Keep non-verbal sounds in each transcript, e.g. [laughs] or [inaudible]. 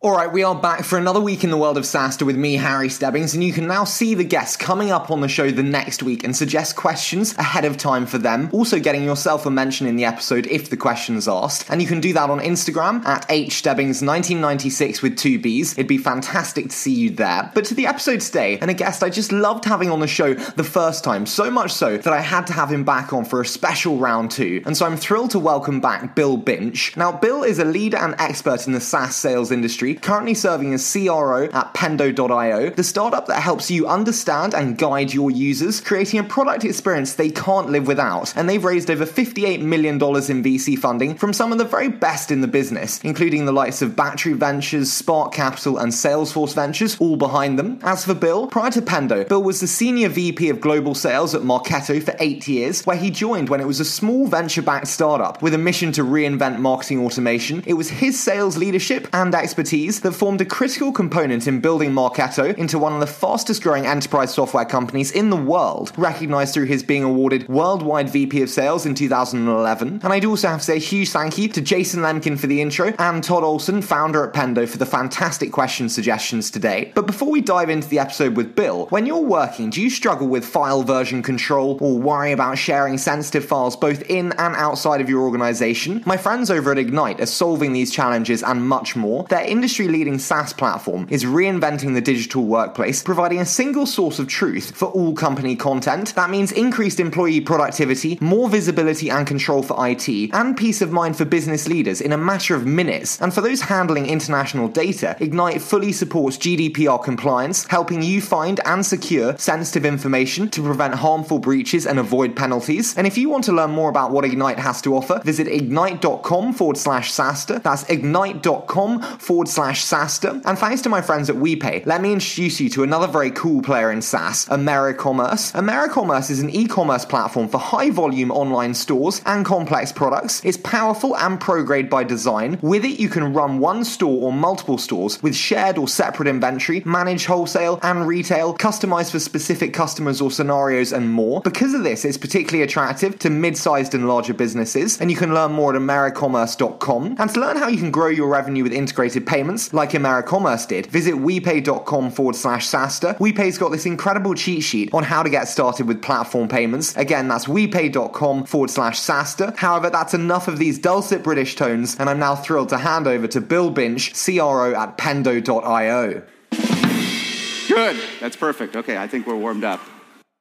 Alright, we are back for another week in the world of SaaStr with me, Harry Stebbings, and you can now see the guests coming up on the show the next week and suggest questions ahead of time for them. Also getting yourself a mention in the episode if the question's asked. And you can do that on Instagram at hstebbings1996 with two Bs. It'd be fantastic to see you there. But to the episode today, and a guest I just loved having on the show the first time, so much so that I had to have him back on for a special round two. And so I'm thrilled to welcome back Bill Binch. Now, Bill is a leader and expert in the SaaS sales industry currently serving as CRO at Pendo.io, the startup that helps you understand and guide your users, creating a product experience they can't live without. And they've raised over $58 million in VC funding from some of the very best in the business, including the likes of Battery Ventures, Spark Capital, and Salesforce Ventures, all behind them. As for Bill, prior to Pendo, Bill was the senior VP of global sales at Marketo for eight years, where he joined when it was a small venture backed startup with a mission to reinvent marketing automation. It was his sales leadership and expertise expertise that formed a critical component in building Marketo into one of the fastest growing enterprise software companies in the world, recognized through his being awarded Worldwide VP of Sales in 2011. And I'd also have to say a huge thank you to Jason Lemkin for the intro and Todd Olson, founder at Pendo, for the fantastic question suggestions today. But before we dive into the episode with Bill, when you're working, do you struggle with file version control or worry about sharing sensitive files both in and outside of your organization? My friends over at Egnyte are solving these challenges and much more. Their industry industry leading SaaS platform is reinventing the digital workplace, providing a single source of truth for all company content. That means increased employee productivity, more visibility and control for IT, and peace of mind for business leaders in a matter of minutes. And for those handling international data, Egnyte fully supports GDPR compliance, helping you find and secure sensitive information to prevent harmful breaches and avoid penalties. And if you want to learn more about what Egnyte has to offer, visit egnyte.com forward slash SaaStr. That's egnyte.com forward slash slash SaaStr. And thanks to my friends at WePay, let me introduce you to another very cool player in SaaS, AmeriCommerce. AmeriCommerce is an e-commerce platform for high volume online stores and complex products. It's powerful and pro grade by design. With it, you can run one store or multiple stores with shared or separate inventory, manage wholesale and retail, customized for specific customers or scenarios, and more. Because of this, it's particularly attractive to mid sized and larger businesses. And you can learn more at AmeriCommerce.com. And to learn how you can grow your revenue with integrated payments, payments like AmeriCommerce did, visit WePay.com forward slash SaaStr. WePay's got this incredible cheat sheet on how to get started with platform payments. Again, that's WePay.com forward slash SaaStr. However, that's enough of these dulcet British tones, and I'm now thrilled to hand over to Bill Binch, CRO at Pendo.io. Good. That's perfect. Okay, I think we're warmed up.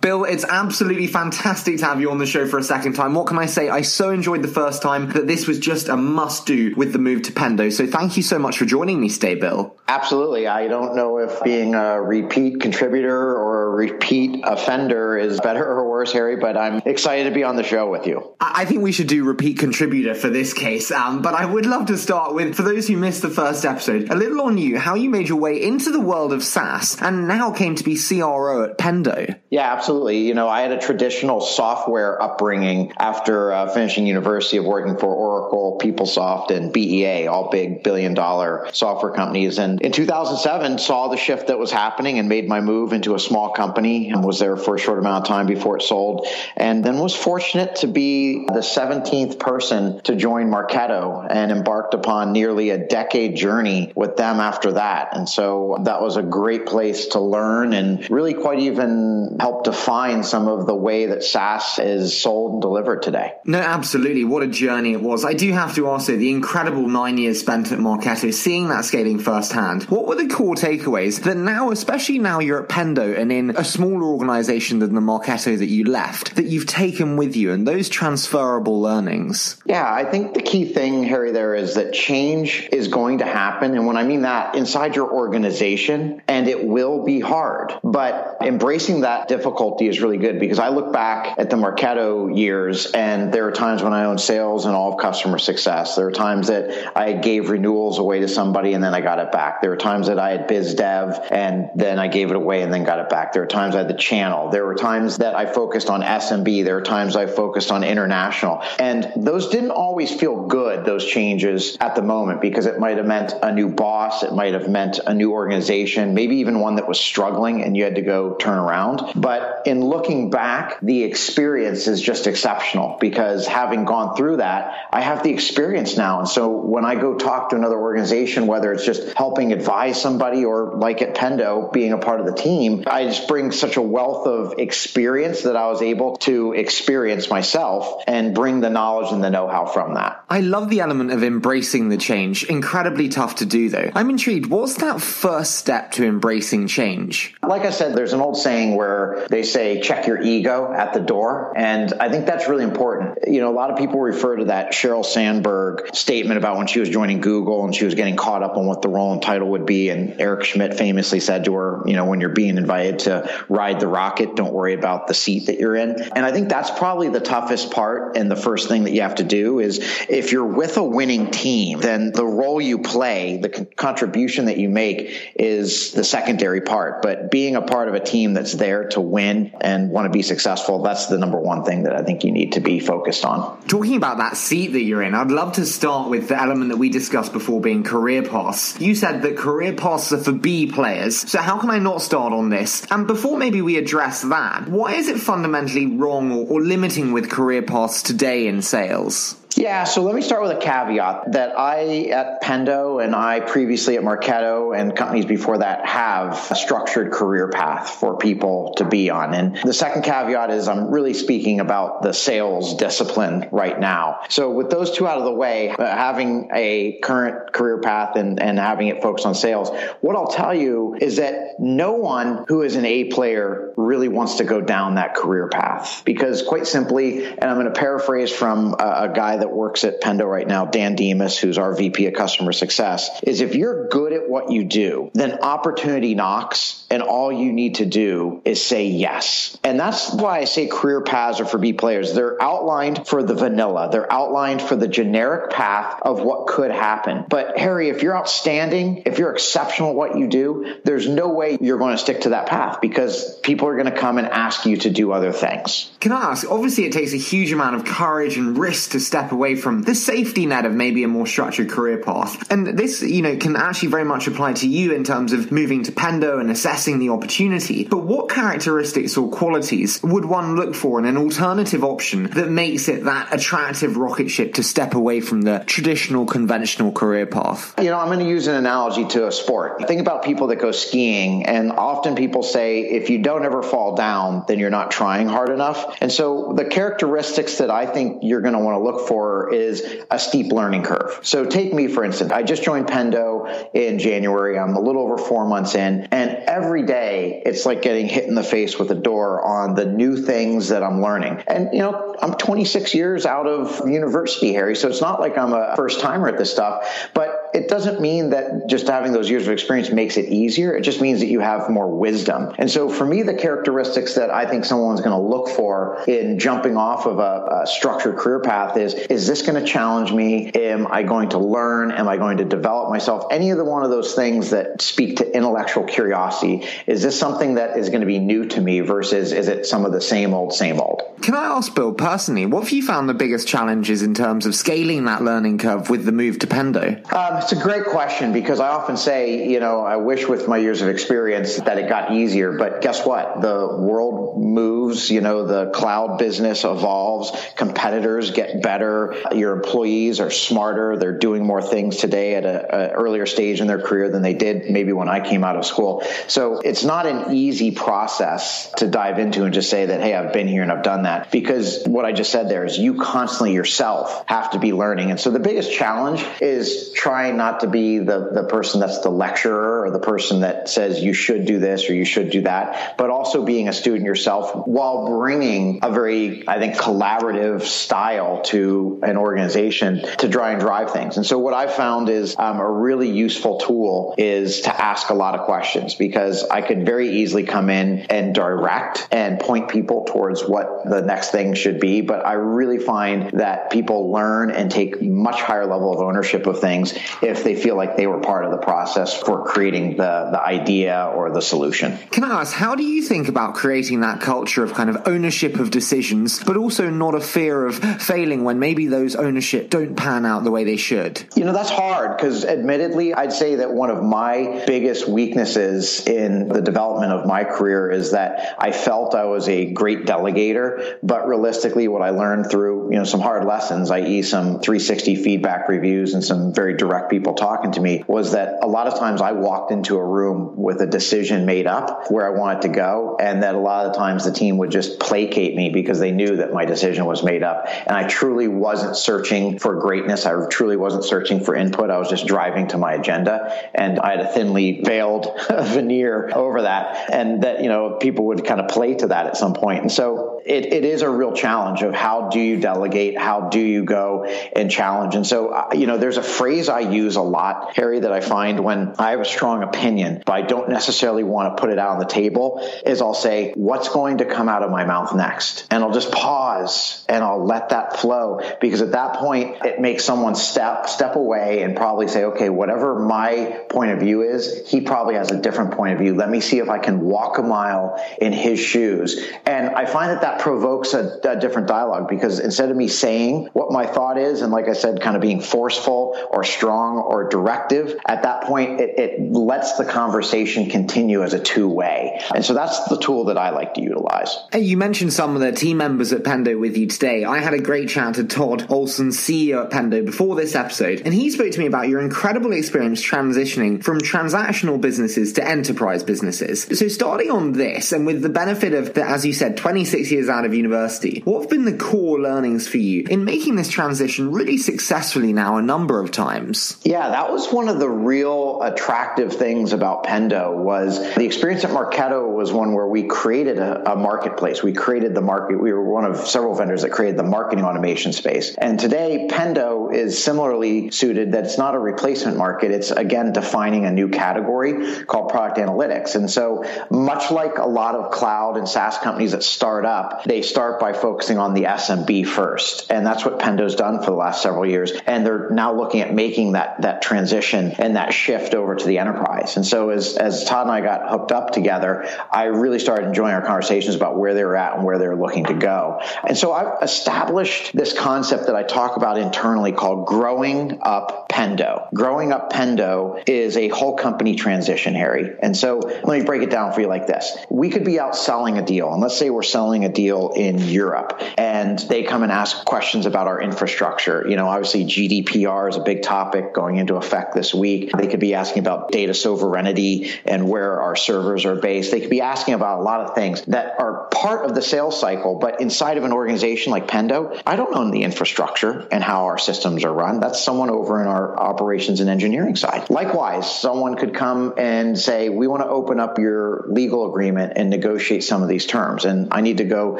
Bill, it's absolutely fantastic to have you on the show for a second time. What can I say? I so enjoyed the first time that this was just a must do with the move to Pendo. So thank you so much for joining me today, Bill. Absolutely. I don't know if being a repeat contributor or a repeat offender is better or worse, Harry, but I'm excited to be on the show with you. I think we should do repeat contributor for this case. Um, but I would love to start with, for those who missed the first episode, a little on you, how you made your way into the world of SaaS and now came to be CRO at Pendo. Yeah, absolutely. You know, I had a traditional software upbringing after uh, finishing university of working for Oracle, PeopleSoft, and BEA, all big billion dollar software companies. And in 2007, saw the shift that was happening and made my move into a small company and was there for a short amount of time before it sold. And then was fortunate to be the 17th person to join Marketo and embarked upon nearly a decade journey with them after that. And so that was a great place to learn and really quite even help define some of the way that SaaS is sold and delivered today. No, absolutely. What a journey it was. I do have to ask though, the incredible nine years spent at Marketo, seeing that scaling firsthand, what were the core takeaways that now, especially now you're at Pendo and in a smaller organization than the Marketo that you left, that you've taken with you and those transferable learnings? Yeah, I think the key thing, Harry, there is that change is going to happen. And when I mean that, inside your organization, and it will be hard. But embracing that difficult difficulty is really good because I look back at the Marketo years and there are times when I owned sales and all of customer success. There are times that I gave renewals away to somebody and then I got it back. There are times that I had biz dev and then I gave it away and then got it back. There were times I had the channel. There were times that I focused on SMB. There were times I focused on international. And those didn't always feel good, those changes at the moment, because it might have meant a new boss. It might have meant a new organization, maybe even one that was struggling and you had to go turn around. But in looking back, the experience is just exceptional because having gone through that, I have the experience now. And so when I go talk to another organization, whether it's just helping advise somebody or like at Pendo, being a part of the team, I just bring such a wealth of experience that I was able to experience myself and bring the knowledge and the know how from that. I love the element of embracing the change. Incredibly tough to do, though. I'm intrigued. What's that first step to embracing change? Like I said, there's an old saying where they say, check your ego at the door. And I think that's really important. You know, a lot of people refer to that Sheryl Sandberg statement about when she was joining Google and she was getting caught up on what the role and title would be. And Eric Schmidt famously said to her, you know, when you're being invited to ride the rocket, don't worry about the seat that you're in. And I think that's probably the toughest part. And the first thing that you have to do is if you're with a winning team, then the role you play, the contribution that you make is the secondary part. But being a part of a team that's there to win and want to be successful, that's the number one thing that I think you need to be focused on. Talking about that seat that you're in, I'd love to start with the element that we discussed before being career paths. You said that career paths are for B players. So how can I not start on this? And before maybe we address that, why is it fundamentally wrong or, or limiting with career paths today in sales? Yeah, so let me start with a caveat that I at Pendo and I previously at Marketo and companies before that have a structured career path for people to be on. And the second caveat is I'm really speaking about the sales discipline right now. So with those two out of the way, uh, having a current career path and, and having it focused on sales, what I'll tell you is that no one who is an A player really wants to go down that career path because quite simply, and I'm going to paraphrase from a, a guy that that works at Pendo right now, Dan Demas, who's our VP of customer success, is if you're good at what you do, then opportunity knocks and all you need to do is say yes. And that's why I say career paths are for B players. They're outlined for the vanilla. They're outlined for the generic path of what could happen. But Harry, if you're outstanding, if you're exceptional at what you do, there's no way you're going to stick to that path because people are going to come and ask you to do other things. Can I ask? Obviously, it takes a huge amount of courage and risk to step away from the safety net of maybe a more structured career path. And this, you know, can actually very much apply to you in terms of moving to Pendo and assessing the opportunity. But what characteristics or qualities would one look for in an alternative option that makes it that attractive rocket ship to step away from the traditional conventional career path? You know, I'm going to use an analogy to a sport. Think about people that go skiing, and often people say if you don't ever fall down, then you're not trying hard enough. And so the characteristics that I think you're going to want to look for is a steep learning curve. So take me, for instance, I just joined Pendo in January. I'm a little over four months in, and every day it's like getting hit in the face with a door on the new things that I'm learning. And, you know, I'm 26 years out of university, Harry, so it's not like I'm a first timer at this stuff, but it doesn't mean that just having those years of experience makes it easier. It just means that you have more wisdom. And so for me, the characteristics that I think someone's going to look for in jumping off of a, a structured career path is, is this going to challenge me? Am I going to learn? Am I going to develop myself? Any of the one of those things that speak to intellectual curiosity. Is this something that is going to be new to me versus is it some of the same old, same old? Can I ask Bill personally, what have you found the biggest challenges in terms of scaling that learning curve with the move to Pendo? Um, it's a great question because I often say, you know, I wish with my years of experience that it got easier, but guess what? The world moves, you know, the cloud business evolves, competitors get better, your employees are smarter, they're doing more things today at an earlier stage in their career than they did maybe when I came out of school. So it's not an easy process to dive into and just say that, hey, I've been here and I've done that because what I just said there is you constantly yourself have to be learning. And so the biggest challenge is trying not to be the, the person that's the lecturer or the person that says you should do this or you should do that, but also being a student yourself while bringing a very, I think, collaborative style to an organization to try and drive things. And so what I've found is um, a really useful tool is to ask a lot of questions because I could very easily come in and direct and point people towards what the next thing should be. But I really find that people learn and take much higher level of ownership of things if they feel like they were part of the process for creating the, the idea or the solution. Can I ask, how do you think about creating that culture of kind of ownership of decisions, but also not a fear of failing when maybe those ownership don't pan out the way they should? You know, that's hard because admittedly, I'd say that one of my biggest weaknesses in the development of my career is that I felt I was a great delegator, but realistically, what I learned through, you know, some hard lessons, i.e. some 360 feedback reviews and some very direct people talking to me was that a lot of times I walked into a room with a decision made up where I wanted to go. And that a lot of the times the team would just placate me because they knew that my decision was made up. And I truly wasn't searching for greatness. I truly wasn't searching for input. I was just driving to my agenda. And I had a thinly veiled [laughs] veneer over that. And that, you know, people would kind of play to that at some point. And so it, it is a real challenge of how do you delegate? How do you go and challenge? And so, uh, you know, there's a phrase I use a lot, Harry, that I find when I have a strong opinion, but I don't necessarily want to put it out on the table, is I'll say, what's going to come out of my mouth next? And I'll just pause and I'll let that flow because at that point, it makes someone step, step away and probably say, okay, whatever my point of view is, he probably has a different point of view. Let me see if I can walk a mile in his shoes. And I find that that provokes a, a different dialogue because instead of me saying what my thought is, and like I said, kind of being forceful or strong or directive, at that point, it, it lets the conversation continue as a two way. And so that's the tool that I like to utilize. Hey, you mentioned some of the team members at Pendo with you today. I had a great chat to Todd Olson, CEO at Pendo, before this episode, and he spoke to me about your incredible experience transitioning from transactional businesses to enterprise businesses. So, starting on this, and with the benefit of, as you said, 26 years out of university, what have been the core learnings for you in making this transition really successfully now a number of times? Yeah, that was one of the real attractive things about Pendo was the experience at Marketo was one where we created a, a marketplace. We created the market. We were one of several vendors that created the marketing automation space. And today, Pendo is similarly suited that it's not a replacement market. It's again defining a new category called product analytics. And so much like a lot of cloud and SaaS companies that start up, they start by focusing on the SMB first. And that's what Pendo's done for the last several years. And they're now looking at making that, that transition and that shift over to the enterprise. And so as, as Todd and I got hooked up together, I really started enjoying our conversations about where they were at and where they're looking to go. And so I've established this concept that I talk about internally called growing up Pendo. Growing up Pendo is a whole company transition, Harry. And so let me break it down for you like this. We could be out selling a deal, and let's say we're selling a deal in Europe, and they come and ask questions about our infrastructure. You know, obviously GDPR is a big topic going into effect this week. They could be asking about data sovereignty and where our servers are based. They could be asking about a lot of things that are part of the sales cycle, but inside of an organization like Pendo, I don't own the infrastructure and how our systems are run. That's someone over in our operations and engineering side. Likewise, someone could come and say, we want to open up your legal agreement and negotiate some of these terms. And I need to go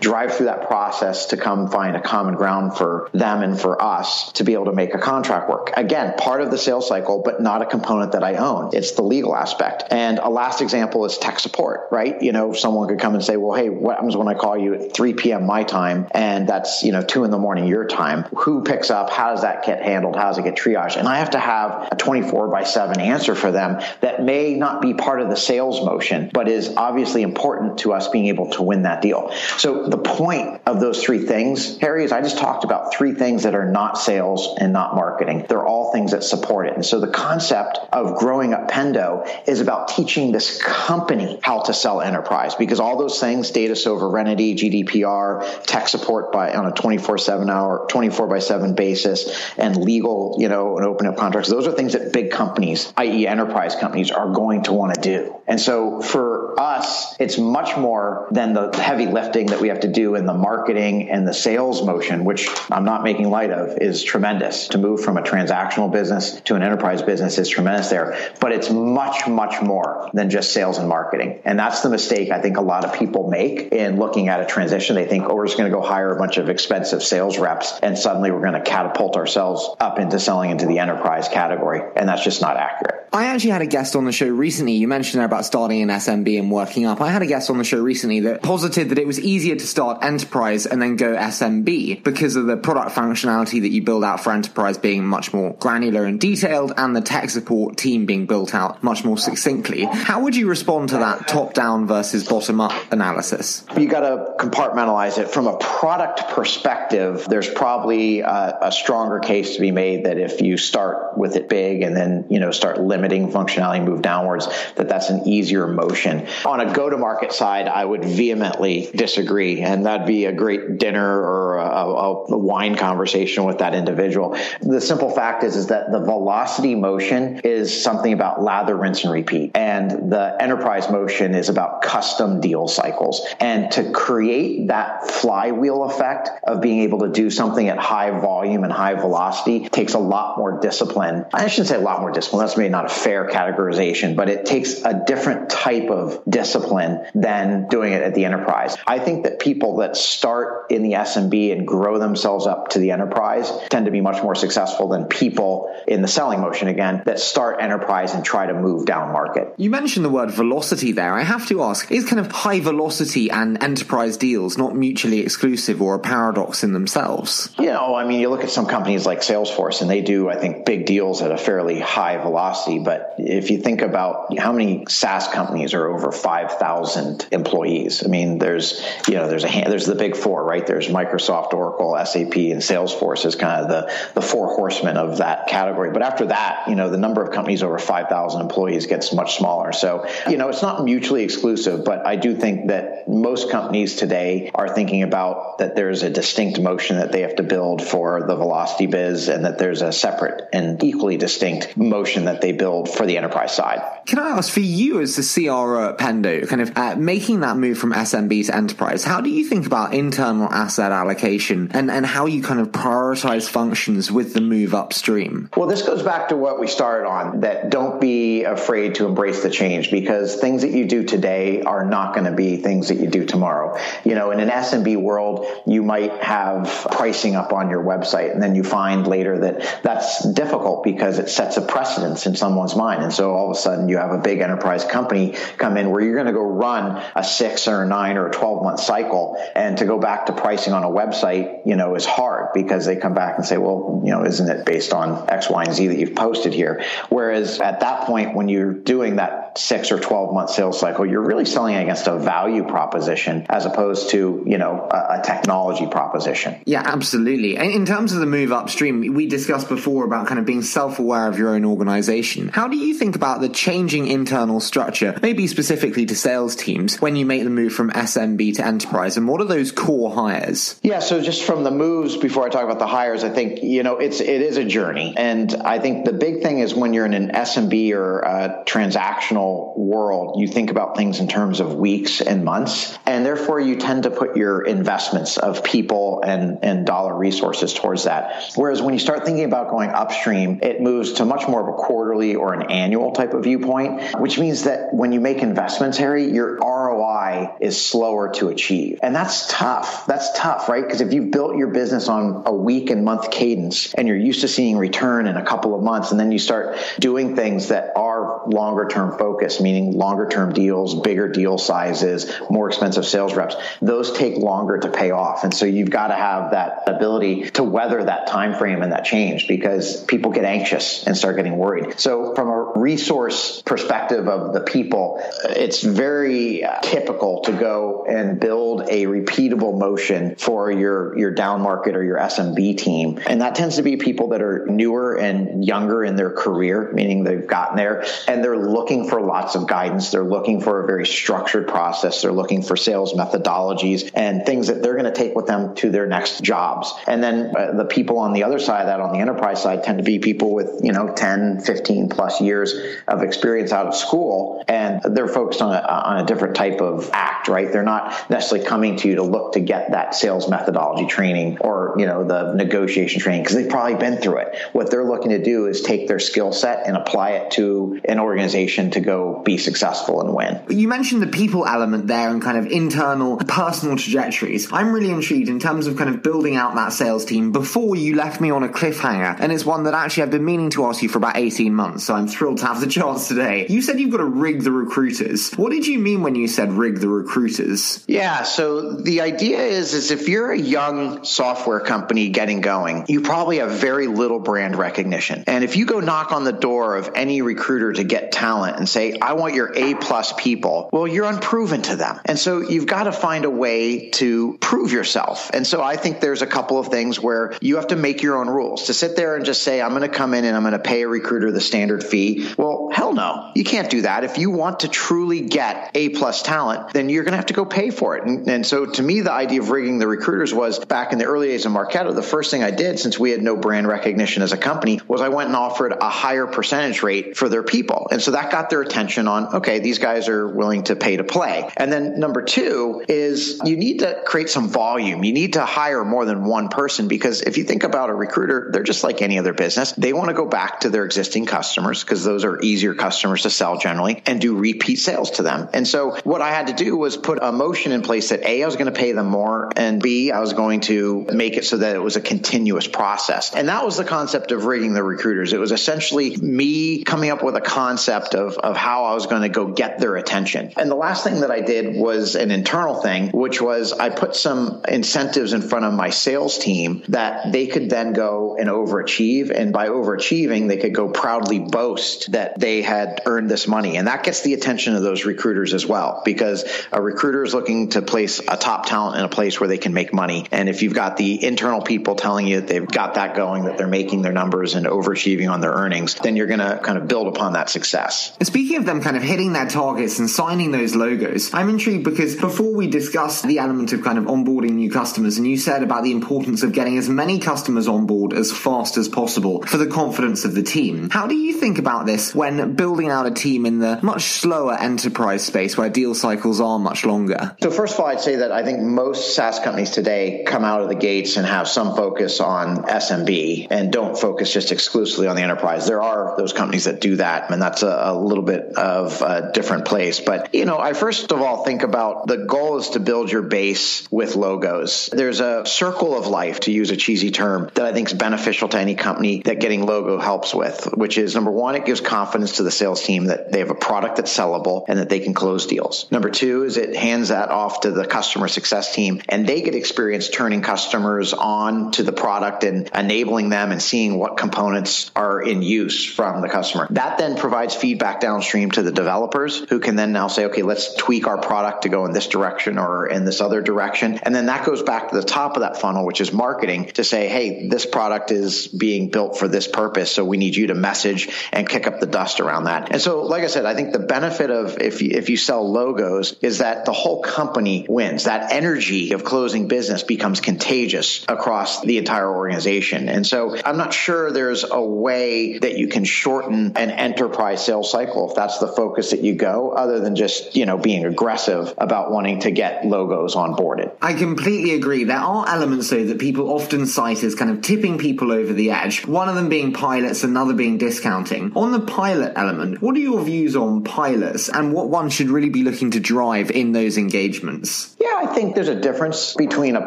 drive through that process to come find a common ground for them and for us to be able to make a contract work. Again, part of the sales cycle, but not a component that I own. It's the legal aspect. And a last example is tech support, right? You know, someone could come and say, well, hey, what happens when I call you at 3 p.m. my time and that's, you know, 2 in the morning your time? Who picks up? How does that get handled? How does it get triaged? And I have to have a 24 by 7 answer for them that may not be part of the sales motion, but is obviously important to us being able to win that deal. So the point of those three things, Harry, is I just talked about three things that are not sales and not marketing. They're all things that support it. And so the concept of growing up Pendo is about teaching this company how to sell enterprise because all those things, data sovereignty, GDPR, tech support by on a 24 7 hour, 24 by 7 basis and legal, you know, and open up contracts. Those are things that big companies, i.e. enterprise companies are going to want to do. And so for us, it's much more than the heavy lifting that we have to do in the marketing and the sales motion, which I'm not making light of, is tremendous. To move from a transactional business to an enterprise business is tremendous there. But it's much, much more than just sales and marketing. And that's the mistake I think a lot of people make in looking at a transition. They think, oh, we're just going to go hire a bunch of expensive sales reps and suddenly we're going to catapult ourselves up into selling into the enterprise category. And that's just not accurate. I actually had a guest on the show recently. You mentioned there about starting an SMB and working up. I had a guest on the show recently that posited that it was easier to start enterprise and then go SMB because of the product functionality that you build out for enterprise being much more granular and detailed and the tech support team being built out much more succinctly. How would you respond to that top down versus bottom up analysis? You got to compartmentalize it from a product perspective. There's probably a, a stronger case to be made that if you start with it big and then, you know, start limiting functionality, move downwards, that that's an easier motion. On a go to market side, I would vehemently disagree. And that'd be a great dinner or a, a, wine conversation with that individual. The simple fact is, is that the velocity motion is something about lather, rinse, and repeat. And the enterprise motion is about custom deal cycles. And to create that flywheel effect of being able to do something at high volume and high velocity takes a lot more discipline. I shouldn't say a lot more discipline. That's maybe not a fair categorization, but it takes a different type of discipline than doing it at the enterprise. I think that people that start in the SMB and grow themselves up to the enterprise tend to be much more successful than people in the selling motion again that start enterprise and try to move down market. You mentioned the word velocity there. I have to ask, is kind of high velocity and enterprise deals not mutually exclusive or a paradox in themselves? You know, I mean, you look at some companies like Salesforce and they do, I think, big deals at a fairly high velocity. But if you think about how many SaaS companies are over 5,000 employees, I mean, there's, you know, there's a, there's the big four, right? There's Microsoft, Oracle, SAP, and Salesforce is kind of the, the four horsemen of that category. But after that, you know, the number of companies over 5,000 employees gets much smaller. So, you know, it's not mutually exclusive, but I do think that most companies today are thinking about that there's a distinct motion that they have to build for the velocity biz and that there's a separate and equally distinct motion that they build for the enterprise side. Can I ask for you as the CRO at Pendo, kind of uh, making that move from SMB to enterprise, how do you think about internal asset allocation and, and how you kind of prioritize functions with the move upstream? Well, this goes back to what we started on that don't be afraid to embrace the change because things that you do today are not going to be things that you do tomorrow. You know, in an SMB world, you might have pricing up on your website and then you find later that that's difficult because it sets a precedence in someone's mind. And so all of a sudden you have a big enterprise company come in where you're going to go run a six or a nine or a 12 month cycle and to go back to pricing on a website, you know, is hard because they come back and say, well, you know, isn't it based on X, Y, and Z that you've posted here? Whereas at that point, when you're doing that six or 12 month sales cycle, you're really selling against a value proposition as opposed to, you know, a, a technology proposition. Yeah, absolutely. In terms of the move upstream, we discussed before about kind of being self aware of your own organization. How do you think about the changing internal structure, maybe specifically to sales teams, when you make the move from SMB to enterprise? And what are those core hires? Yeah, so just from the moves before I talk about the hires, I think, you know, it's it is a journey. And I think the big thing is when you're in an SMB or a transactional world, you think about things in terms of weeks and months. And therefore you tend to put your investments of people and, and dollar resources towards that. Whereas when you start thinking about going upstream, it moves to much more of a quarterly or an annual type of viewpoint, which means that when you make investments, Harry, your ROI is slower to achieve. And that's tough. That's tough, right? Because if you've built your business on a week and month cadence and you're used to seeing return in a couple of months, and then you start doing things that are longer term focused, meaning longer term deals, bigger deal sizes, more expensive sales reps, those take longer to pay off. And so you've got to have that ability to weather that time frame and that change because people get anxious and start getting worried. So from a resource perspective of the people, it's very typical to go and build a repeatable motion for your your down market or your SMB team. And that tends to be people that are newer and younger in their career, meaning they've gotten there and they're looking for lots of guidance. They're looking for a very structured process. They're looking for sales methodologies and things that they're going to take with them to their next jobs. And then uh, the people on the other side of that, on the enterprise side, tend to be people with, you know, 10, 15 plus years of experience out of school. And they're focused on a, on a different type of act right? They're not necessarily coming to you to look to get that sales methodology training or, you know, the negotiation training because they've probably been through it. What they're looking to do is take their skill set and apply it to an organization to go be successful and win. You mentioned the people element there and kind of internal personal trajectories. I'm really intrigued in terms of kind of building out that sales team before you left me on a cliffhanger. And it's one that actually I've been meaning to ask you for about 18 months. So I'm thrilled to have the chance today. You said you've got to rig the recruiters. What did you mean when you said rig the recruiters? Yeah. So the idea is, is if you're a young software company getting going, you probably have very little brand recognition. And if you go knock on the door of any recruiter to get talent and say, I want your A plus people, well, you're unproven to them. And so you've got to find a way to prove yourself. And so I think there's a couple of things where you have to make your own rules. To sit there and just say, I'm going to come in and I'm going to pay a recruiter the standard fee. Well, hell no. You can't do that. If you want to truly get A plus talent, then you're going to have to go pay for it. And, and so to me, the idea of rigging the recruiters was back in the early days of Marketo, the first thing I did since we had no brand recognition as a company was I went and offered a higher percentage rate for their people. And so that got their attention on, okay, these guys are willing to pay to play. And then number two is you need to create some volume. You need to hire more than one person because if you think about a recruiter, they're just like any other business. They want to go back to their existing customers because those are easier customers to sell generally and do repeat sales to them. And so what I had to do was put a motion in place that A, I was going to pay them more and B, I was going to make it so that it was a continuous process. And that was the concept of rigging the recruiters. It was essentially me coming up with a concept of, of how I was going to go get their attention. And the last thing that I did was an internal thing, which was I put some incentives in front of my sales team that they could then go and overachieve. And by overachieving, they could go proudly boast that they had earned this money. And that gets the attention of those recruiters as well, because a recruiter is looking to place a top talent in a place where they can make money. And if you've got the internal people telling you that they've got that going, that they're making their numbers and overachieving on their earnings, then you're going to kind of build upon that success. Speaking of them kind of hitting their targets and signing those logos, I'm intrigued because before we discussed the element of kind of onboarding new customers, and you said about the importance of getting as many customers on board as fast as possible for the confidence of the team. How do you think about this when building out a team in the much slower enterprise space where deal cycles are much longer? So, first of all, I'd say that I think most SaaS companies today come out of the gates and have some focus on SMB and don't focus just exclusively on the enterprise. There are those companies that do that, and that's a, a little bit of a different place. But, you know, I first of all think about the goal is to build your base with logos. There's a circle of life, to use a cheesy term, that I think is beneficial to any company that getting logo helps with, which is number one, it gives confidence to the sales team that they have a product that's sellable and that they can close deals. Number two is it hands that off to the customer success team and they get experience turning customers on to the product and enabling them and seeing what components are in use from the customer. That then provides feedback downstream to the developers who can then now say, okay, let's tweak our product to go in this direction or in this other direction. And then that goes back to the top of that funnel, which is marketing to say, hey, this product is being built for this purpose. So we need you to message and kick up the dust around that. And so, like I said, I think the benefit of if you, if you sell logos is that the whole company wins. That energy of closing business becomes contagious across the entire organization. And so I'm not sure there's a way that you can shorten an enterprise sales cycle if that's the focus that you go, other than just, you know, being aggressive about wanting to get logos onboarded. I completely agree. There are elements though that people often cite as kind of tipping people over the edge. One of them being pilots, another being discounting. On the pilot element, what are your views on pilots and what one should really be looking to drive in those engagements? Yeah, I think there's a difference between a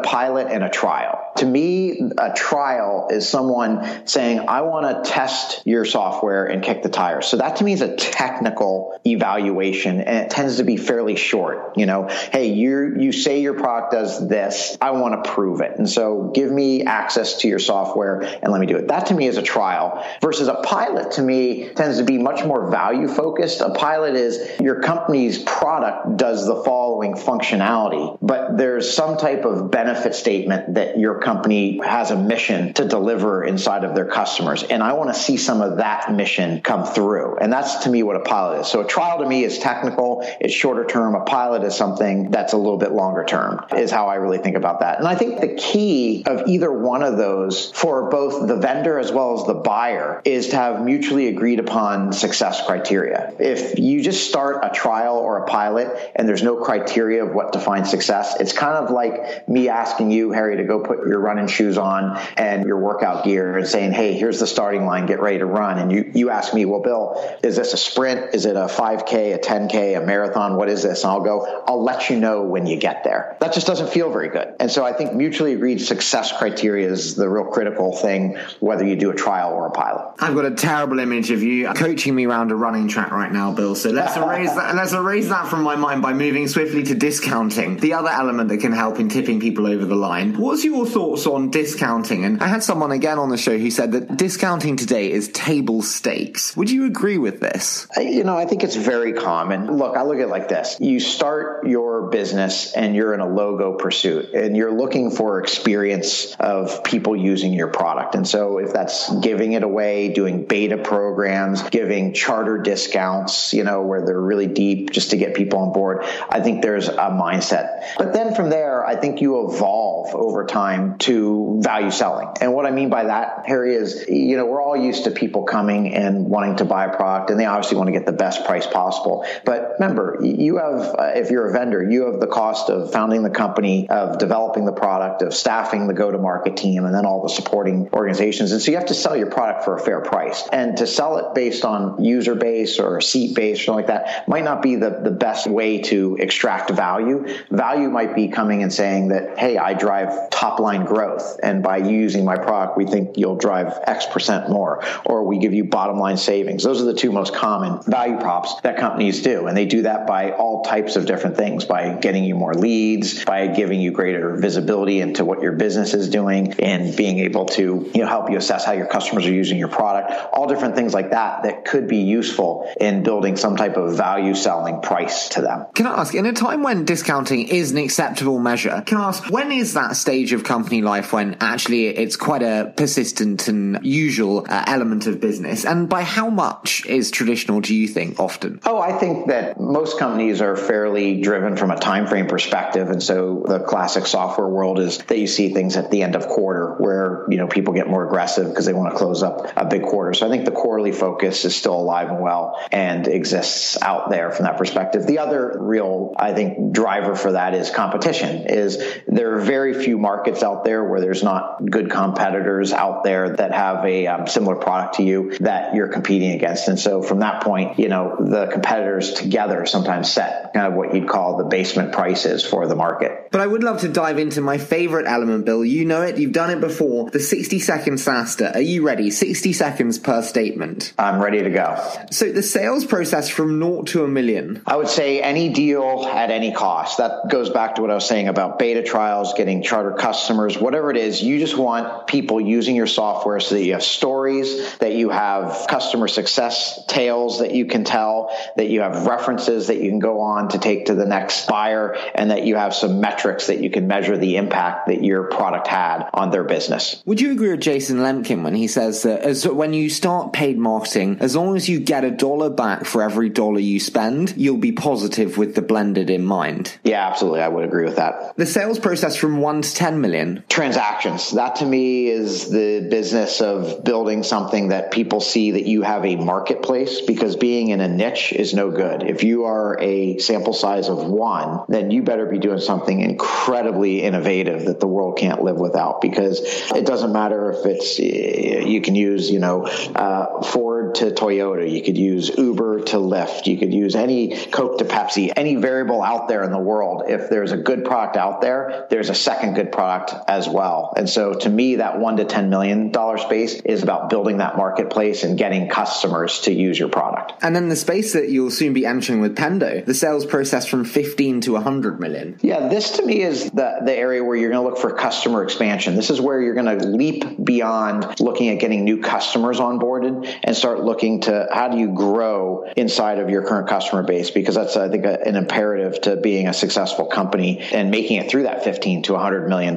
pilot and a trial. To me, a trial is someone saying, I want to test your software and kick the tires. So that to me is a technical evaluation and it tends to be fairly short. You know, hey, you you say your product does this. I want to prove it. And so give me access to your software and let me do it. That to me is a trial versus a pilot to me tends to be much more value focused. A pilot is your company's product does the following functionality, but there's some type of benefit statement that your company company has a mission to deliver inside of their customers. And I want to see some of that mission come through. And that's to me what a pilot is. So a trial to me is technical, it's shorter term. A pilot is something that's a little bit longer term, is how I really think about that. And I think the key of either one of those for both the vendor as well as the buyer is to have mutually agreed upon success criteria. If you just start a trial or a pilot and there's no criteria of what defines success, it's kind of like me asking you, Harry, to go put your running shoes on and your workout gear and saying, hey, here's the starting line, get ready to run. And you, you ask me, well, Bill, is this a sprint? Is it a 5K, a 10K, a marathon? What is this? And I'll go, I'll let you know when you get there. That just doesn't feel very good. And so I think mutually agreed success criteria is the real critical thing, whether you do a trial or a pilot. I've got a terrible image of you coaching me around a running track right now, Bill. So let's erase that. Let's erase that from my mind by moving swiftly to discounting, the other element that can help in tipping people over the line. What's your thoughts on discounting? And I had someone again on the show who said that discounting today is table stakes. Would you agree with this? You know, I think it's very common. Look, I look at it like this. You start your business and you're in a logo pursuit and you're looking for experience of people using your product. And so if that's giving it away, doing beta programs, giving charter discounts, you know, where they're really deep just to get people on board, I think there's a mindset. But then from there, I think you evolve over time to value selling. And what I mean by that, Harry, is, you know, we're all used to people coming and wanting to buy a product and they obviously want to get the best price possible. But remember, you have, uh, if you're a vendor, you have the cost of founding the company, of developing the product, of staffing the go to market team, and then all the supporting organizations. And so you have to sell your product for a fair price. And to sell it based on user base or seat base or something like that might not be the, the best way to extract value. Value might be coming and saying that, hey, I drive top line growth. And by using my product, we think you'll drive X percent more, or we give you bottom line savings. Those are the two most common value props that companies do. And they do that by all types of different things by getting you more leads, by giving you greater visibility into what your business is doing, and being able to you know, help you assess how your customers are using your product, all different things like that that could be useful in building some type of value selling price to them. Can I ask, in a time when discounting is an acceptable measure, can I ask, when is that stage of company life when actually it's quite a persistent and usual uh, element of business? And by how much is traditional, do you think, often? Oh, I think that most companies are fairly driven from a time frame perspective. And so the classic software world is that you see things at the end of quarter where, you know, people get more aggressive because they want to close up a big quarter. So I think the quarterly focus is still alive and well and exists out there from that perspective. The other real, I think, driver for that is competition. Is there are very few markets out there where there's not good competitors out there that have a um, similar product to you that you're competing against. And so from that point, you know, the competitors together sometimes set kind of what you'd call the basement prices for the market. But I would love to dive into my favorite element, Bill. You know it, you've done it before. The 60 second SaaStr. Are you ready? 60 seconds per statement. I'm ready to go. So the sales process from naught to a million. I would say any deal at any cost. That goes back to what I was saying about beta trials, getting charter customers, whatever it is. You just want people using your software so that you have stories, that you have customer success tales that you can tell, that you have references that you can go on to take to the next buyer, and that you have some metrics that you can measure the impact that your product had on their business. Would you agree with Jason Lemkin when he says that as when you start paid marketing, as long as you get a dollar back for every dollar you spend, you'll be positive with the blended in mind? Yeah, absolutely. I would agree with that. The sales process from one to 10 million. Transactions. That to me is the business of building something that people see that you have a marketplace because being in a niche is no good. If you are a sample size of one, then you better be doing something incredibly innovative that the world can't live without because it doesn't matter if it's, you can use, you know, uh, Ford to Toyota, you could use Uber to Lyft, you could use any Coke to Pepsi, any variable out there in the world. If there's a good product out there, there's a second good product as well. And so to me, that one to $10 million space is about building that marketplace and getting customers to use your product. And then the space that you'll soon be entering with Pendo, the sales process from 15 to 100 million. Yeah, this to me is the, the area where you're going to look for customer expansion. This is where you're going to leap beyond looking at getting new customers onboarded and start looking to how do you grow inside of your current customer base because that's I think a, an imperative to being a successful company and making it through that 15 to 100 $100 million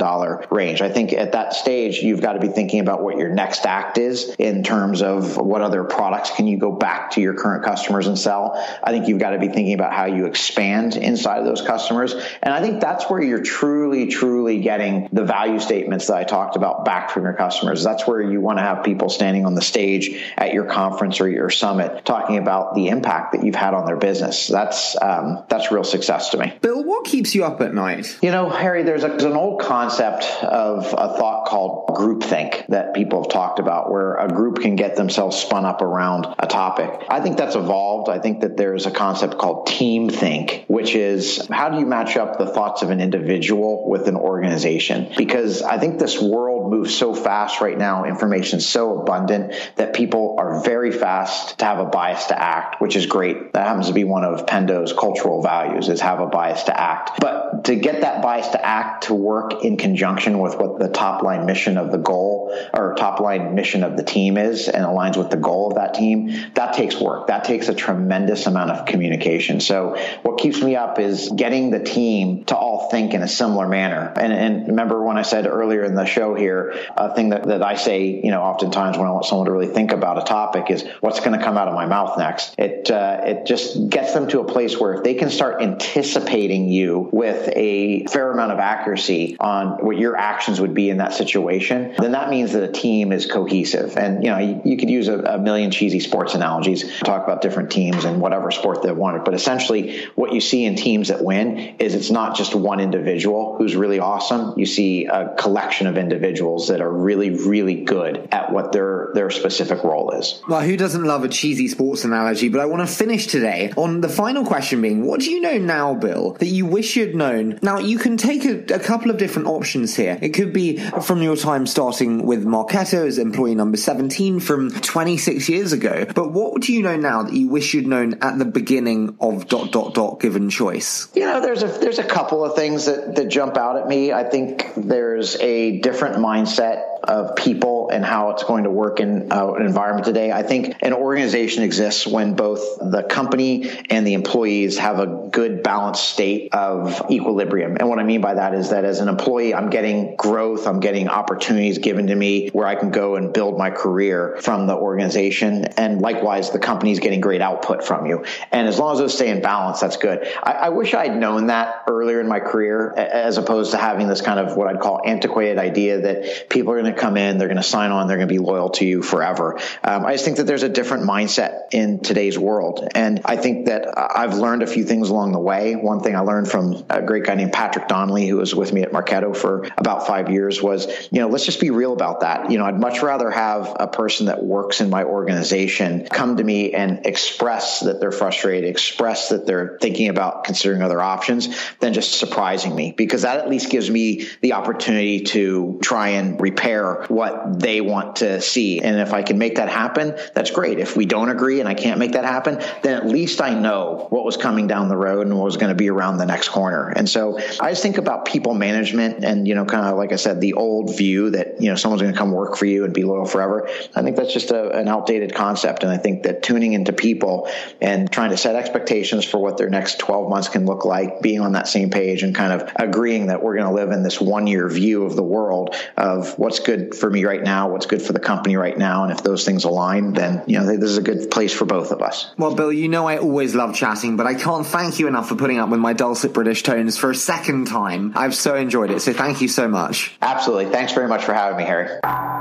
range. I think at that stage, you've got to be thinking about what your next act is in terms of what other products can you go back to your current customers and sell. I think you've got to be thinking about how you expand inside of those customers. And I think that's where you're truly, truly getting the value statements that I talked about back from your customers. That's where you want to have people standing on the stage at your conference or your summit talking about the impact that you've had on their business. That's um, that's real success to me. Bill, what keeps you up at night? You know, Harry, there's, a, there's an old concept of a thought called groupthink that people have talked about, where a group can get themselves spun up around a topic. I think that's evolved. I think that there's a concept called team think, which is how do you match up the thoughts of an individual with an organization? Because I think this world moves so fast right now, information so abundant that people are very fast to have a bias to act, which is great. That happens to be one of Pendo's cultural values is have a bias to act. But to get that bias to act to work in conjunction with what the top line mission of the goal or top line mission of the team is and aligns with the goal of that team, that takes work. That takes a tremendous amount of communication. So what keeps me up is getting the team to all think in a similar manner. And, and remember when I said earlier in the show here, a thing that, that I say, you know, oftentimes when I want someone to really think about a topic is what's going to come out of my mouth next. It, uh, it just gets them to a place where if they can start anticipating you with a fair amount of accuracy on what your actions would be in that situation, then that means that a team is cohesive. And, you know, you, you could use a, a, million cheesy sports analogies, talk about different teams and whatever sport they wanted. But essentially, what you see in teams that win is it's not just one individual who's really awesome. You see a collection of individuals that are really, really good at what their, their specific role is. Well, who doesn't love a cheesy sports analogy? But I want to finish today on the final question being, what do you know now, Bill, that you wish you'd known? Now, you can take a, a couple of different options here. It could be from your time starting with Marketo as employee number 17 from 26 years ago. But what do you know now that you wish you'd known at the beginning of dot dot dot given choice? You know, there's a there's a couple of things that, that jump out at me. I think there's a different mindset of people and how it's going to work in uh, an environment today. I think an organization exists when both the company and the employees have a good balanced state of equilibrium. And what I mean by that is that as an employee, I'm getting growth, I'm getting opportunities given to me where I can go and build my career from the organization. And likewise, the company's getting great output from you. And as long as those stay in balance, that's good. I, I wish I'd known that earlier in my career as opposed to having this kind of what I'd call antiquated idea that people are going to to come in, they're going to sign on, they're going to be loyal to you forever. Um, I just think that there's a different mindset in today's world. And I think that I've learned a few things along the way. One thing I learned from a great guy named Patrick Donnelly, who was with me at Marketo for about five years, was, you know, let's just be real about that. You know, I'd much rather have a person that works in my organization come to me and express that they're frustrated, express that they're thinking about considering other options than just surprising me because that at least gives me the opportunity to try and repair what they want to see. And if I can make that happen, that's great. If we don't agree and I can't make that happen, then at least I know what was coming down the road and what was going to be around the next corner. And so I just think about people management and, you know, kind of like I said, the old view that, you know, someone's going to come work for you and be loyal forever. I think that's just a, an outdated concept. And I think that tuning into people and trying to set expectations for what their next 12 months can look like, being on that same page and kind of agreeing that we're going to live in this one year view of the world of what's good good for me right now, what's good for the company right now, and if those things align, then you know this is a good place for both of us. Well, Bill, you know I always love chatting, but I can't thank you enough for putting up with my dulcet British tones for a second time. I've so enjoyed it, so thank you so much. Absolutely, thanks very much for having me, Harry guys.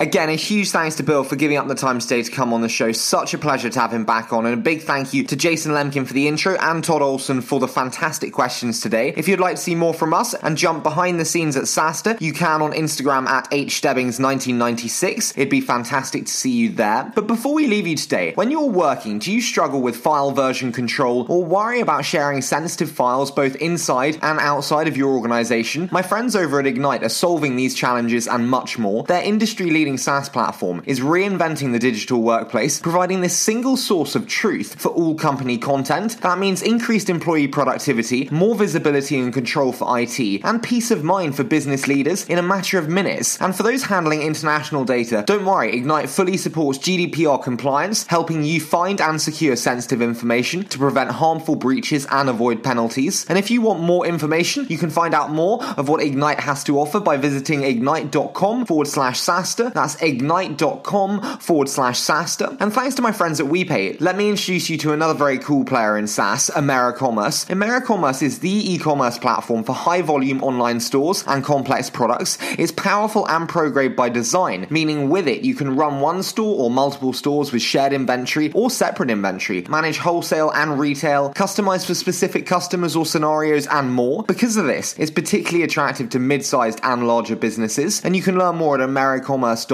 Again, a huge thanks to Bill for giving up the time today to come on the show. Such a pleasure to have him back on. And a big thank you to Jason Lemkin for the intro and Todd Olson for the fantastic questions today. If you'd like to see more from us and jump behind the scenes at SaaStr, you can on Instagram at hstebbings1996. It'd be fantastic to see you there. But before we leave you today, when you're working, do you struggle with file version control or worry about sharing sensitive files both inside and outside of your organization? My friends over at Egnyte are solving these challenges and much more. Their industry leading leading SaaS platform is reinventing the digital workplace, providing this single source of truth for all company content. That means increased employee productivity, more visibility and control for IT, and peace of mind for business leaders in a matter of minutes. And for those handling international data, don't worry, Egnyte fully supports GDPR compliance, helping you find and secure sensitive information to prevent harmful breaches and avoid penalties. And if you want more information, you can find out more of what Egnyte has to offer by visiting egnyte.com forward slash SaaStr. That's egnyte.com forward slash SaaStr. And thanks to my friends at WePay, let me introduce you to another very cool player in SaaS, AmeriCommerce. AmeriCommerce is the e-commerce platform for high volume online stores and complex products. It's powerful and pro-grade by design, meaning with it you can run one store or multiple stores with shared inventory or separate inventory, manage wholesale and retail, customize for specific customers or scenarios, and more. Because of this, it's particularly attractive to mid-sized and larger businesses, and you can learn more at americommerce.com.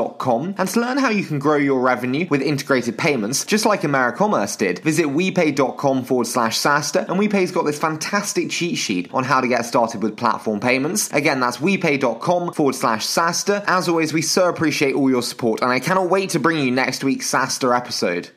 And to learn how you can grow your revenue with integrated payments, just like AmeriCommerce did, visit wepay.com forward slash SaaStr, and WePay's got this fantastic cheat sheet on how to get started with platform payments. Again, that's wepay.com forward slash SaaStr. As always, we so appreciate all your support, and I cannot wait to bring you next week's SaaStr episode.